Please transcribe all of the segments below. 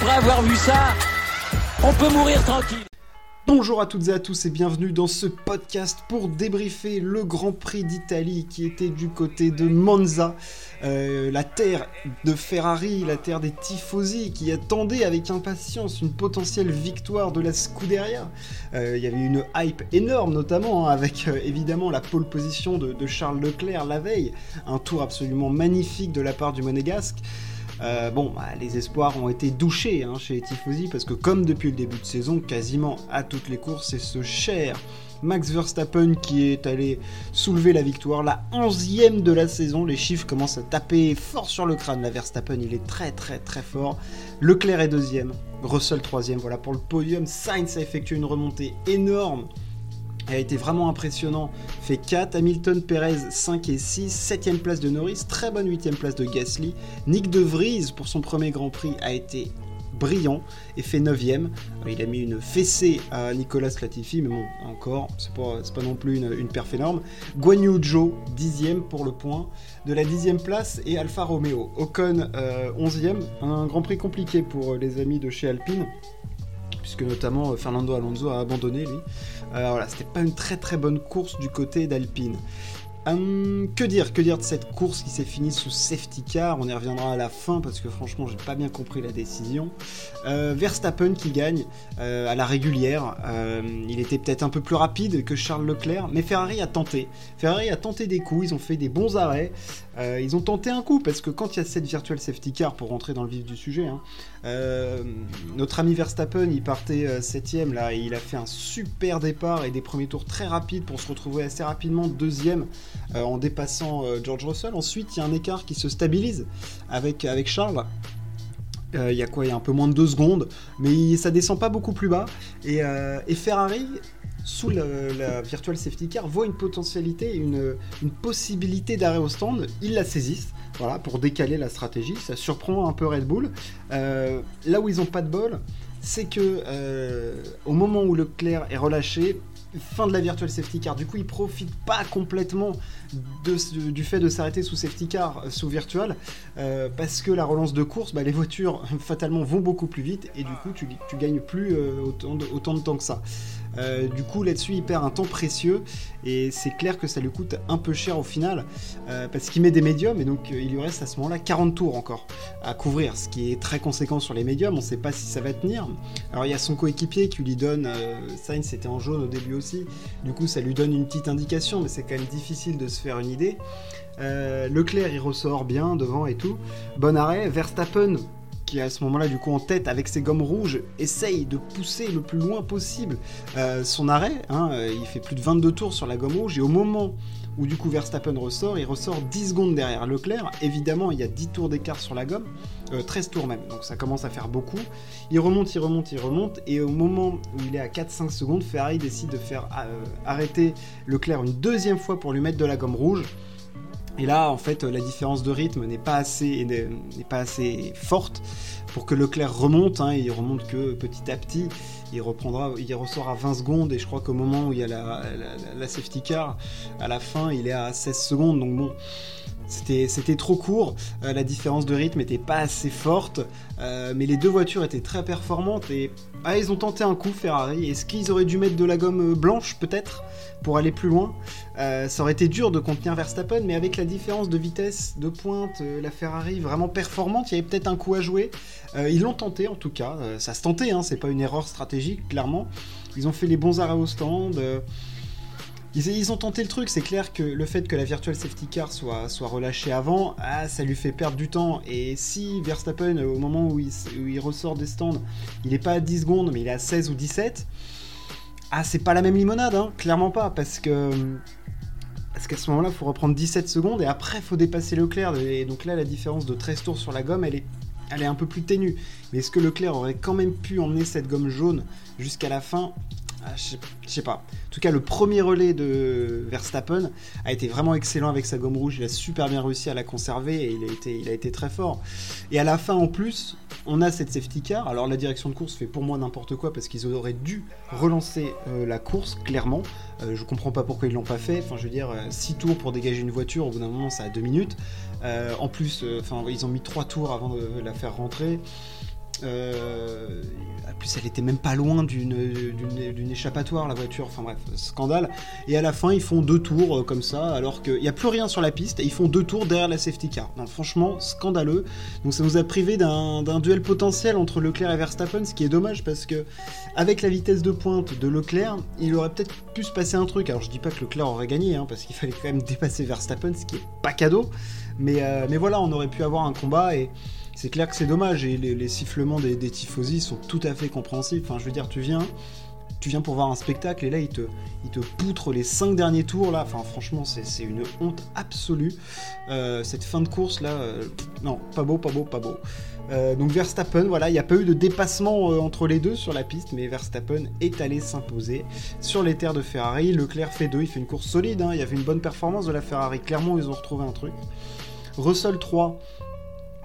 après avoir vu ça, on peut mourir tranquille. Bonjour à toutes et à tous et bienvenue dans ce podcast pour débriefer le Grand Prix d'Italie qui était du côté de Monza, euh, la terre de Ferrari, la terre des tifosi qui attendaient avec impatience une potentielle victoire de la Scuderia. Euh, il y avait une hype énorme notamment hein, avec euh, évidemment la pole position de, de Charles Leclerc la veille, un tour absolument magnifique de la part du Monégasque. Euh, bon, bah, les espoirs ont été douchés hein, chez les Tifosi parce que comme depuis le début de saison, quasiment à toutes les courses, c'est ce cher Max Verstappen qui est allé soulever la victoire, la 11e de la saison. Les chiffres commencent à taper fort sur le crâne. La Verstappen, il est très très très fort. Leclerc est deuxième, Russell troisième. Voilà pour le podium. Sainz a effectué une remontée énorme a été vraiment impressionnant. Fait 4, Hamilton, Perez 5 et 6, 7ème place de Norris, très bonne 8ème place de Gasly. Nick De Vries pour son premier Grand Prix a été brillant et fait 9ème. Il a mis une fessée à Nicolas Latifi, mais bon, encore, c'est pas, pas non plus une, une perf énorme. Guan Yu Zhou, 10ème pour le point de la 10ème place et Alfa Romeo. Ocon, euh, 11ème. Un Grand Prix compliqué pour les amis de chez Alpine puisque notamment Fernando Alonso a abandonné lui. Alors voilà, c'était pas une très très bonne course du côté d'Alpine. Hum, que dire, que dire de cette course qui s'est finie sous safety car? On y reviendra à la fin parce que franchement j'ai pas bien compris la décision. Euh, Verstappen qui gagne euh, à la régulière. Euh, il était peut-être un peu plus rapide que Charles Leclerc, mais Ferrari a tenté. Ferrari a tenté des coups, ils ont fait des bons arrêts. Euh, ils ont tenté un coup parce que quand il y a cette virtual safety car pour rentrer dans le vif du sujet, hein, euh, notre ami Verstappen il partait 7ème là, et il a fait un super départ et des premiers tours très rapides pour se retrouver assez rapidement deuxième euh, en dépassant euh, George Russell. Ensuite, il y a un écart qui se stabilise avec, avec Charles. Il y a quoi? Il y a un peu moins de 2 secondes, mais ça descend pas beaucoup plus bas. Et, Ferrari, sous la, la, virtual safety car, voit une potentialité, une, une possibilité d'arrêt au stand. Ils la saisissent. Voilà, pour décaler la stratégie, ça surprend un peu Red Bull. Euh, là où ils n'ont pas de bol, c'est que euh, au moment où Leclerc est relâché, fin de la virtual safety car, du coup il profite pas complètement du fait de s'arrêter sous safety car, sous virtual, euh, parce que la relance de course, bah, les voitures fatalement vont beaucoup plus vite et du coup tu, gagnes plus euh, autant, de, temps que ça. Euh, du coup là-dessus il perd un temps précieux et c'est clair que ça lui coûte un peu cher au final euh, parce qu'il met des médiums et donc il lui reste à ce moment-là 40 tours encore à couvrir, ce qui est très conséquent sur les médiums, on sait pas si ça va tenir. Alors il y a son coéquipier qui lui donne, euh, Sainz c'était en jaune au début aussi, du coup ça lui donne une petite indication mais c'est quand même difficile de se faire une idée. Euh, Leclerc il ressort bien devant et tout. Bon arrêt. Verstappen qui à ce moment-là du coup en tête avec ses gommes rouges essaye de pousser le plus loin possible euh, son arrêt. Hein, il fait plus de 22 tours sur la gomme rouge et au moment où du coup Verstappen ressort, il ressort 10 secondes derrière Leclerc. Évidemment, il y a 10 tours d'écart sur la gomme, euh, 13 tours même, donc ça commence à faire beaucoup. Il remonte, il remonte, il remonte, et au moment où il est à 4-5 secondes, Ferrari décide de faire euh, arrêter Leclerc une deuxième fois pour lui mettre de la gomme rouge. Et là, en fait, la différence de rythme n'est pas assez, pas assez forte pour que Leclerc remonte. Hein, il remonte que petit à petit. Il reprendra, il ressort à 20 secondes. Et je crois qu'au moment où il y a la, la, safety car, à la fin, il est à 16 secondes. Donc bon, c'était trop court, euh, la différence de rythme n'était pas assez forte, euh, mais les deux voitures étaient très performantes et ah, ils ont tenté un coup Ferrari. Est-ce qu'ils auraient dû mettre de la gomme blanche peut-être pour aller plus loin? Euh, Ça aurait été dur de contenir Verstappen, mais avec la différence de vitesse de pointe, euh, la Ferrari vraiment performante, il y avait peut-être un coup à jouer. Euh, ils l'ont tenté en tout cas, ça se tentait, hein, c'est pas une erreur stratégique clairement. Ils ont fait les bons arrêts au stand. Ils, ont tenté le truc, c'est clair que le fait que la virtual safety car soit, relâchée avant, ah, ça lui fait perdre du temps. Et si Verstappen, au moment où il, ressort des stands, il n'est pas à 10 secondes, mais il est à 16 ou 17, ah, c'est pas la même limonade, hein, clairement pas, parce que. Qu'à ce moment-là, il faut reprendre 17 secondes et après, il faut dépasser Leclerc. Et donc là, la différence de 13 tours sur la gomme, elle est, elle est un peu plus ténue. Mais est-ce que Leclerc aurait quand même pu emmener cette gomme jaune jusqu'à la fin? Ah, je sais pas. En tout cas, le premier relais de Verstappen a été vraiment excellent avec sa gomme rouge. Il a super bien réussi à la conserver et il a été, très fort. Et à la fin, en plus, on a cette safety car. Alors, la direction de course fait pour moi n'importe quoi parce qu'ils auraient dû relancer euh, la course, clairement. Euh, je comprends pas pourquoi ils l'ont pas fait. Enfin, je veux dire, 6 tours pour dégager une voiture, au bout d'un moment, ça a 2 minutes. Euh, en plus, ils ont mis 3 tours avant de la faire rentrer Euh, en plus, elle était même pas loin d'une échappatoire, la voiture. Enfin bref, scandale. Et à la fin, ils font deux tours euh, comme ça, alors qu'il n'y a plus rien sur la piste. Et ils font deux tours derrière la safety car. Non, franchement, scandaleux. Donc ça nous a privé d'un duel potentiel entre Leclerc et Verstappen, ce qui est dommage parce que avec la vitesse de pointe de Leclerc, il aurait peut-être pu se passer un truc. Alors je dis pas que Leclerc aurait gagné, hein, parce qu'il fallait quand même dépasser Verstappen, ce qui est pas cadeau. Euh, mais voilà, on aurait pu avoir un combat et c'est clair que c'est dommage et les, sifflements des, des tifosi sont tout à fait compréhensibles. Enfin, je veux dire, tu viens, tu viens pour voir un spectacle et là il te, il te poutre les 5 derniers tours là. Enfin franchement c'est une honte absolue. Euh, cette fin de course là, euh, non, pas beau, pas beau, pas beau. Euh, donc Verstappen, voilà, il n'y a pas eu de dépassement entre les deux sur la piste, mais Verstappen est allé s'imposer sur les terres de Ferrari. Leclerc fait 2, il fait une course solide, hein. il y avait une bonne performance de la Ferrari. Clairement ils ont retrouvé un truc. Russell 3,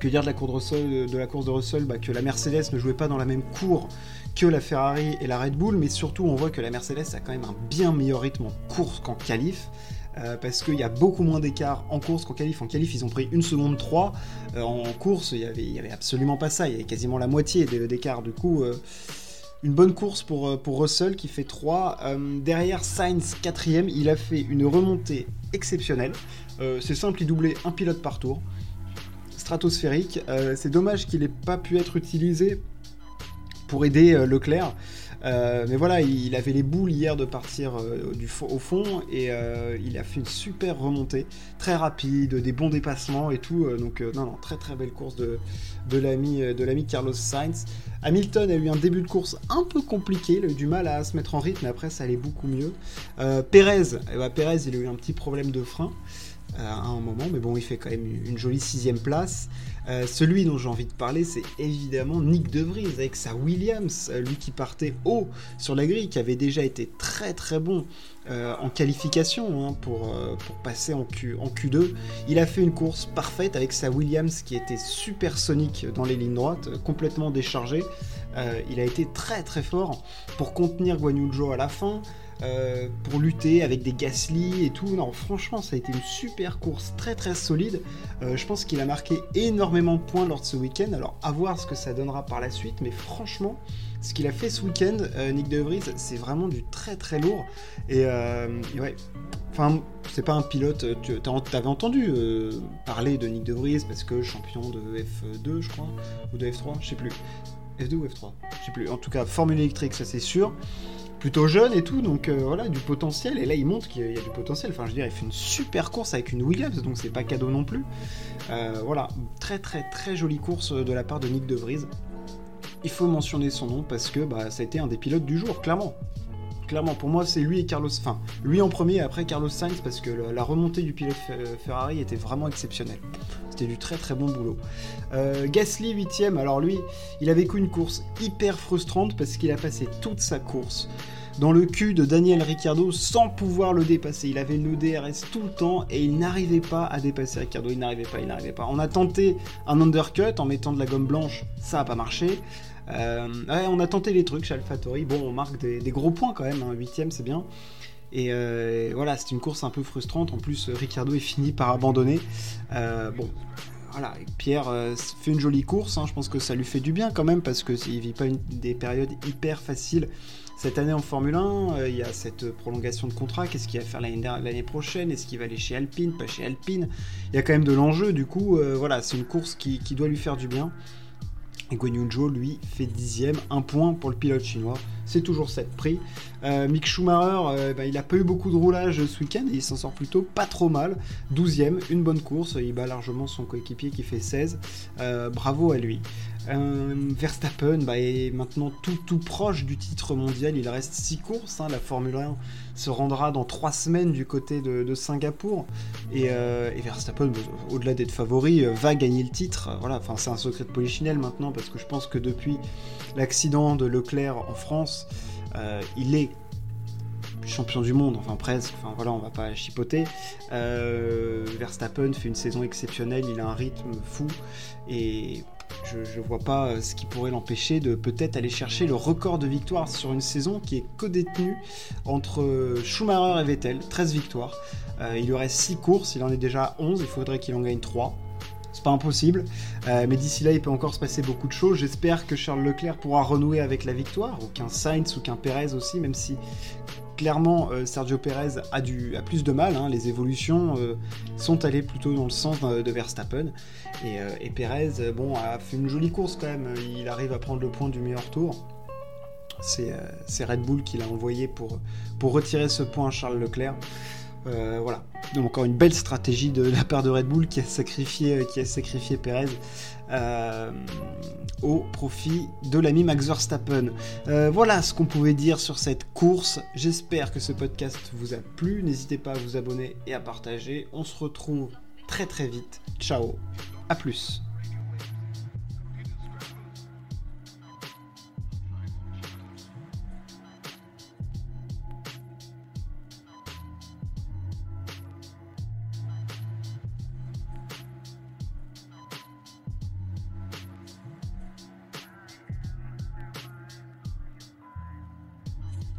que dire de la, course de, la course de Russell bah, Que la Mercedes ne jouait pas dans la même cour que la Ferrari et la Red Bull, mais surtout on voit que la Mercedes a quand même un bien meilleur rythme en course qu'en qualif. Euh, parce qu'il y a beaucoup moins d'écart en course qu'en qualif. En qualif, ils ont pris une seconde 3. Euh, en course, il n'y avait, absolument pas ça. Il y avait quasiment la moitié d'écart. Du coup, euh, une bonne course pour, pour Russell qui fait 3. derrière Sainz, quatrième, il a fait une remontée exceptionnelle. C'est simple, il doublait un pilote par tour stratosphérique. Euh, c'est dommage qu'il n'ait pas pu être utilisé pour aider euh, Leclerc. Euh, mais voilà, il, avait les boules hier de partir au fond et il a fait une super remontée, très rapide, des bons dépassements et tout. donc non, non, très très belle course de, de l'ami Carlos Sainz. Hamilton a eu un début de course un peu compliqué, il a eu du mal à se mettre en rythme, mais après ça allait beaucoup mieux. Pérez, eh ben, Pérez, il a eu un petit problème de frein. Euh, à un moment, mais bon, il fait quand même une jolie sixième place. Euh, celui dont j'ai envie de parler, c'est évidemment Nick De Vries avec sa Williams, euh, lui qui partait haut sur la grille, qui avait déjà été très très bon en qualification hein, pour, pour passer en, Q, en Q2. Il a fait une course parfaite avec sa Williams qui était supersonique dans les lignes droites, complètement déchargée. Il a été très très fort pour contenir Guan à la fin. Euh, pour lutter avec des Gasly et tout. Non, franchement, ça a été une super course, très très solide. Euh, je pense qu'il a marqué énormément de points lors de ce week-end. Alors, à voir ce que ça donnera par la suite, mais franchement, ce qu'il a fait ce week-end, euh, Nick De Vries, c'est vraiment du très très lourd. Et, ouais, enfin, c'est pas un pilote. Tu avais entendu parler de Nick De Vries parce que champion de F2, je crois, ou de F3, je sais plus. F2 ou F3, je sais plus. En tout cas, Formule électrique, ça c'est sûr plutôt jeune et tout, donc euh, voilà, du potentiel. Et là, il montre qu'il y, a du potentiel. Enfin, je veux dire, il fait une super course avec une Williams, donc c'est pas cadeau non plus. Euh, voilà, très très très jolie course de la part de Nick De Vries. Il faut mentionner son nom parce que bah, ça a été un des pilotes du jour, clairement. Clairement, pour moi, c'est lui et Carlos. Enfin, lui en premier et après Carlos Sainz parce que la remontée du pilote Ferrari était vraiment exceptionnelle. C'était du très très bon boulot. Euh, Gasly 8 alors lui, il a vécu une course hyper frustrante parce qu'il a passé toute sa course dans le cul de Daniel Ricciardo sans pouvoir le dépasser. Il avait le DRS tout le temps et il n'arrivait pas à dépasser Ricciardo. Il n'arrivait pas, il n'arrivait pas. On a tenté un undercut en mettant de la gomme blanche, ça n'a pas marché. Euh, on a tenté les trucs chez AlphaTauri. Bon, on marque des, gros points quand même. Hein. 8 c'est bien. Et euh, voilà, c'est une course un peu frustrante. En plus, Ricciardo est fini par abandonner. Euh, bon, voilà, Pierre fait une jolie course. Hein. Je pense que ça lui fait du bien quand même parce que s'il vit pas des périodes hyper faciles cette année en Formule 1, il y a cette prolongation de contrat. Qu'est-ce qu'il va faire l'année prochaine? Est-ce qu'il va aller chez Alpine, pas chez Alpine Il y a quand même de l'enjeu. Du coup, voilà, c'est une course qui, doit lui faire du bien. Et Guan Zhou, lui, fait dixième, un point pour le pilote chinois. C'est toujours 7 prix. Euh, Mick Schumacher, euh, bah, il a pas eu beaucoup de roulage ce week-end il s'en sort plutôt pas trop mal. 12ème, une bonne course. Il bat largement son coéquipier qui fait 16. Euh, bravo à lui. Verstappen bah, est maintenant tout, tout proche du titre mondial. Il reste 6 courses. Hein. La Formule 1 se rendra dans 3 semaines du côté de, Singapour. Et, Verstappen, bah, au-delà d'être favori, va gagner le titre. Voilà, c'est un secret de polichinelle maintenant parce que je pense que depuis l'accident de Leclerc en France, euh, il est champion du monde, enfin presque, enfin voilà, on va pas chipoter. Euh, Verstappen fait une saison exceptionnelle, il a un rythme fou et je, ne vois pas euh, ce qui pourrait l'empêcher de peut-être aller chercher le record de victoires sur une saison qui est co-détenue entre Schumacher et Vettel, 13 victoires. il lui reste 6 courses, il en est déjà 11, il faudrait qu'il en gagne 3. C'est pas impossible. Euh, mais d'ici là, il peut encore se passer beaucoup de choses. J'espère que Charles Leclerc pourra renouer avec la victoire, ou qu'un Sainz ou qu'un Perez aussi, même si clairement euh, Sergio Perez a, du, a plus de mal. Hein. Les évolutions euh, sont allées plutôt dans le sens de, Verstappen. Et, et, Perez, bon, a fait une jolie course quand même. Il arrive à prendre le point du meilleur tour. C'est Red Bull qui l'a envoyé pour, pour retirer ce point à Charles Leclerc. Voilà. Donc encore une belle stratégie de la part de Red Bull qui a sacrifié, qui a sacrifié Perez euh, au profit de l'ami Max Verstappen. Euh, voilà ce qu'on pouvait dire sur cette course. J'espère que ce podcast vous a plu. N'hésitez pas à vous abonner et à partager. On se retrouve très très vite. Ciao. À plus.